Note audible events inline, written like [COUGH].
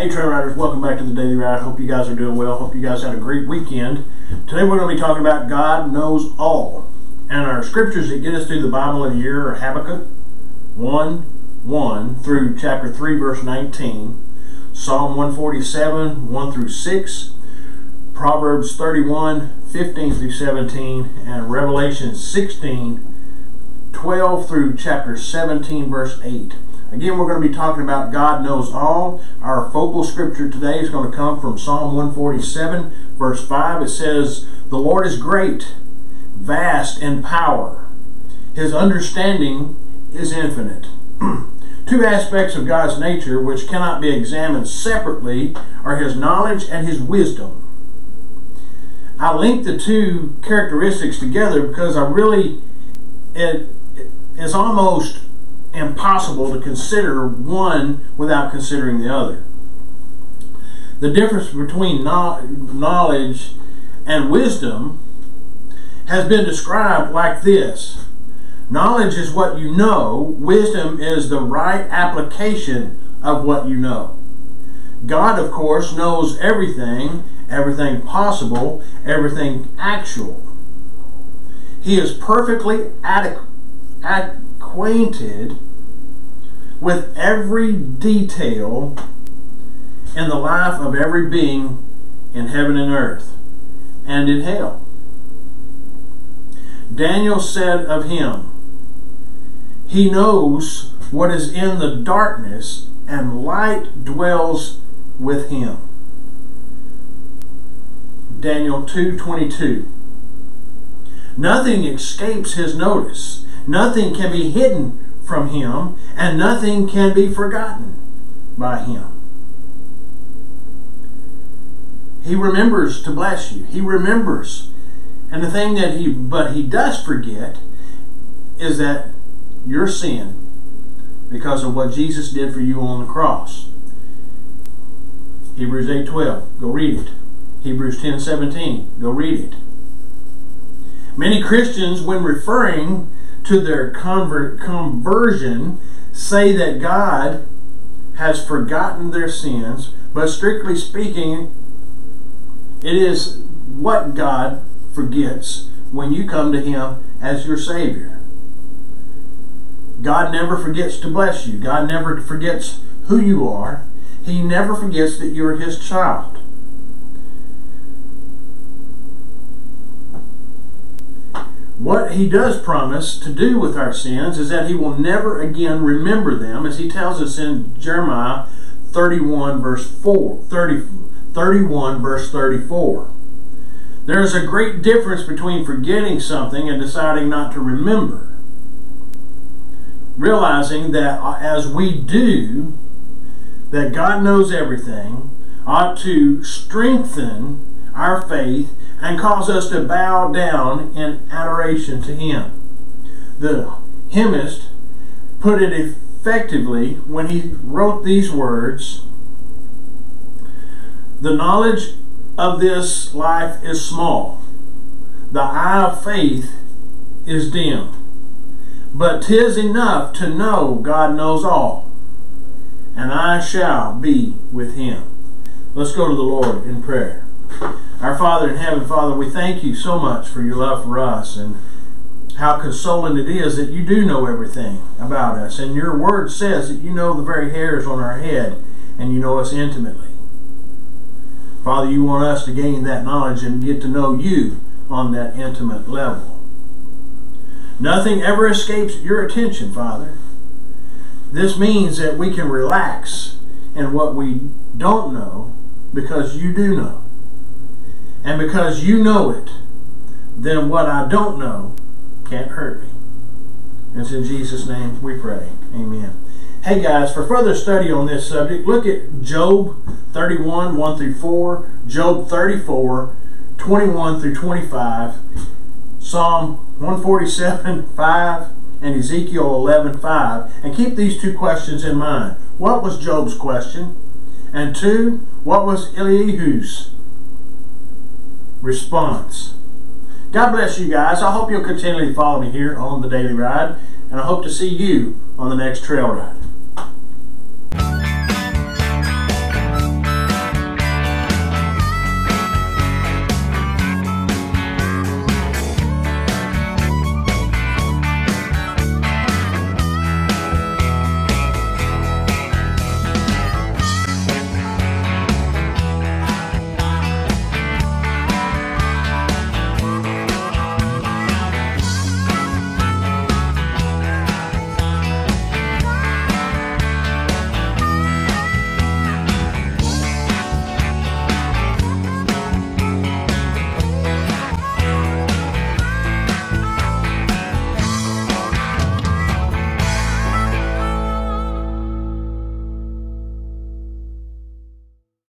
Hey Trail Riders, welcome back to the Daily Ride. Hope you guys are doing well. Hope you guys had a great weekend. Today we're going to be talking about God knows all. And our scriptures that get us through the Bible in a year are Habakkuk 1 1 through chapter 3, verse 19, Psalm 147 1 through 6, Proverbs 31 15 through 17, and Revelation 16 12 through chapter 17, verse 8. Again, we're going to be talking about God knows all. Our focal scripture today is going to come from Psalm 147, verse 5. It says, The Lord is great, vast in power. His understanding is infinite. [CLEARS THROAT] Two aspects of God's nature which cannot be examined separately are His knowledge and His wisdom. I link the two characteristics together because I really, it is almost impossible to consider one without considering the other. The difference between knowledge and wisdom has been described like this Knowledge is what you know, wisdom is the right application of what you know. God, of course, knows everything, everything possible, everything actual. He is perfectly adequate acquainted with every detail in the life of every being in heaven and earth and in hell. Daniel said of him, He knows what is in the darkness, and light dwells with him. Daniel 2:22 Nothing escapes his notice Nothing can be hidden from him, and nothing can be forgotten by him. He remembers to bless you. He remembers. And the thing that he, but he does forget is that your sin, because of what Jesus did for you on the cross. Hebrews 8.12, go read it. Hebrews 10.17, go read it. Many Christians, when referring to their convert, conversion say that God has forgotten their sins, but strictly speaking, it is what God forgets when you come to Him as your Savior. God never forgets to bless you. God never forgets who you are. He never forgets that you're His child. What he does promise to do with our sins is that he will never again remember them, as he tells us in Jeremiah 31 verse 4, 30, 31 verse 34. There is a great difference between forgetting something and deciding not to remember. Realizing that uh, as we do, that God knows everything, ought to strengthen our faith and cause us to bow down in adoration to Him. The hymnist put it effectively when he wrote these words The knowledge of this life is small, the eye of faith is dim. But 'tis enough to know God knows all, and I shall be with Him. Let's go to the Lord in prayer. Our Father in heaven, Father, we thank you so much for your love for us and how consoling it is that you do know everything about us. And your word says that you know the very hairs on our head and you know us intimately. Father, you want us to gain that knowledge and get to know you on that intimate level. Nothing ever escapes your attention, Father. This means that we can relax in what we don't know because you do know. And because you know it, then what I don't know can't hurt me. It's in Jesus' name we pray. Amen. Hey guys, for further study on this subject, look at Job 31, 1 through 4, Job 34, 21 through 25, Psalm 147, [LAUGHS] 5, and Ezekiel 11, 5. And keep these two questions in mind. What was Job's question? And two, what was Elihu's response. God bless you guys. I hope you'll continually follow me here on the Daily Ride, and I hope to see you on the next trail ride.